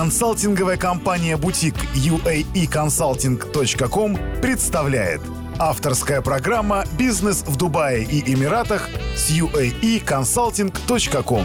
Консалтинговая компания «Бутик» uaeconsulting.com представляет. Авторская программа «Бизнес в Дубае и Эмиратах» с uaeconsulting.com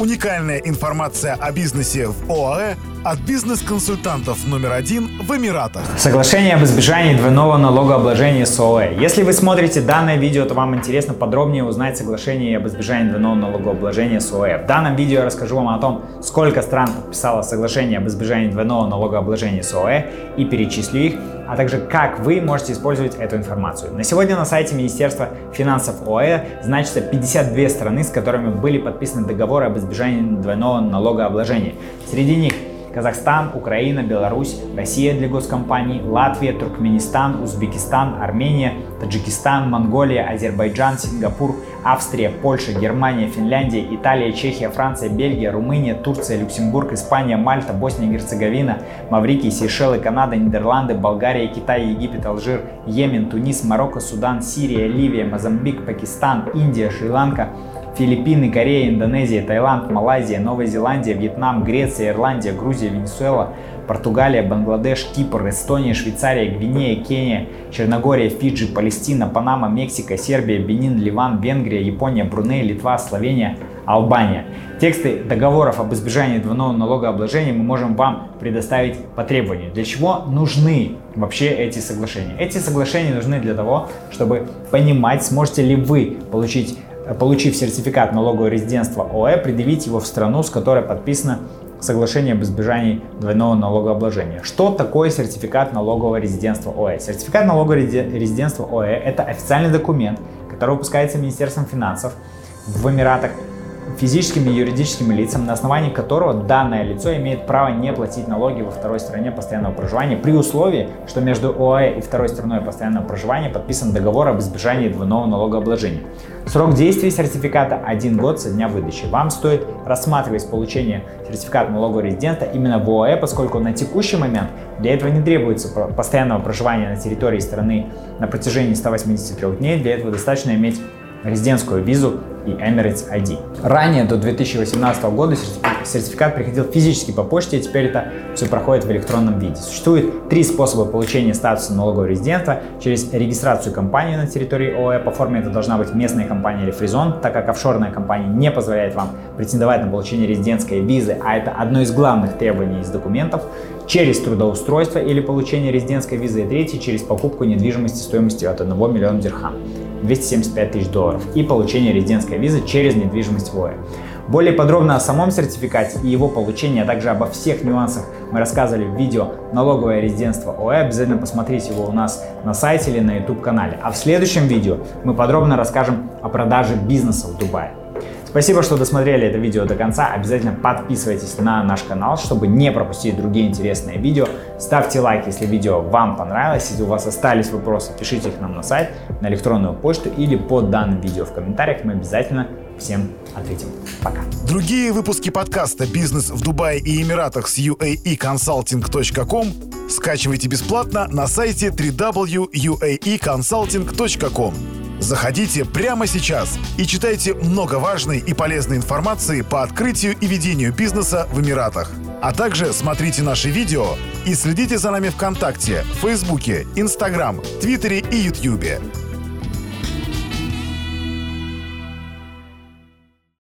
Уникальная информация о бизнесе в ОАЭ от бизнес-консультантов номер один в Эмиратах. Соглашение об избежании двойного налогообложения с ОАЭ. Если вы смотрите данное видео, то вам интересно подробнее узнать соглашение об избежании двойного налогообложения с ОАЭ. В данном видео я расскажу вам о том, сколько стран подписало соглашение об избежании двойного налогообложения с ОАЭ и перечислю их, а также как вы можете использовать эту информацию. На сегодня на сайте Министерства финансов ОАЭ значится 52 страны, с которыми были подписаны договоры об избежании двойного налогообложения. Среди них Казахстан, Украина, Беларусь, Россия для госкомпаний, Латвия, Туркменистан, Узбекистан, Армения, Таджикистан, Монголия, Азербайджан, Сингапур, Австрия, Польша, Германия, Финляндия, Италия, Чехия, Франция, Бельгия, Румыния, Турция, Люксембург, Испания, Мальта, Босния и Герцеговина, Маврикий, Сейшелы, Канада, Нидерланды, Болгария, Китай, Египет, Алжир, Йемен, Тунис, Марокко, Судан, Сирия, Ливия, Мозамбик, Пакистан, Индия, Шри-Ланка, Филиппины, Корея, Индонезия, Таиланд, Малайзия, Новая Зеландия, Вьетнам, Греция, Ирландия, Грузия, Венесуэла, Португалия, Бангладеш, Кипр, Эстония, Швейцария, Гвинея, Кения, Черногория, Фиджи, Палестина, Панама, Мексика, Сербия, Бенин, Ливан, Венгрия, Япония, Бруней, Литва, Словения, Албания. Тексты договоров об избежании двойного налогообложения мы можем вам предоставить по требованию. Для чего нужны вообще эти соглашения? Эти соглашения нужны для того, чтобы понимать, сможете ли вы получить получив сертификат налогового резидентства ОЭ, предъявить его в страну, с которой подписано соглашение об избежании двойного налогообложения. Что такое сертификат налогового резидентства ОЭ? Сертификат налогового резидентства ОЭ – это официальный документ, который выпускается Министерством финансов в Эмиратах физическим и юридическим лицам, на основании которого данное лицо имеет право не платить налоги во второй стране постоянного проживания при условии, что между ОАЭ и второй страной постоянного проживания подписан договор об избежании двойного налогообложения. Срок действия сертификата – один год со дня выдачи. Вам стоит рассматривать получение сертификата налогового резидента именно в ОАЭ, поскольку на текущий момент для этого не требуется постоянного проживания на территории страны на протяжении 183 дней. Для этого достаточно иметь резидентскую визу и Emirates ID. Ранее, до 2018 года, сертификат приходил физически по почте, а теперь это все проходит в электронном виде. Существует три способа получения статуса налогового резидента. Через регистрацию компании на территории ОЭ, по форме это должна быть местная компания или фризон, так как офшорная компания не позволяет вам претендовать на получение резидентской визы, а это одно из главных требований из документов, через трудоустройство или получение резидентской визы, и третий через покупку недвижимости стоимостью от 1 миллиона дирхам. 275 тысяч долларов и получение резидентской визы через недвижимость в ОЭ. Более подробно о самом сертификате и его получении, а также обо всех нюансах мы рассказывали в видео «Налоговое резидентство ОЭ». Обязательно посмотрите его у нас на сайте или на YouTube-канале. А в следующем видео мы подробно расскажем о продаже бизнеса в Дубае. Спасибо, что досмотрели это видео до конца. Обязательно подписывайтесь на наш канал, чтобы не пропустить другие интересные видео. Ставьте лайк, если видео вам понравилось. Если у вас остались вопросы, пишите их нам на сайт, на электронную почту или под данным видео в комментариях. Мы обязательно всем ответим. Пока. Другие выпуски подкаста «Бизнес в Дубае и Эмиратах» с uaeconsulting.com скачивайте бесплатно на сайте www.uaeconsulting.com. Заходите прямо сейчас и читайте много важной и полезной информации по открытию и ведению бизнеса в Эмиратах. А также смотрите наши видео и следите за нами ВКонтакте, Фейсбуке, Инстаграм, Твиттере и Ютьюбе.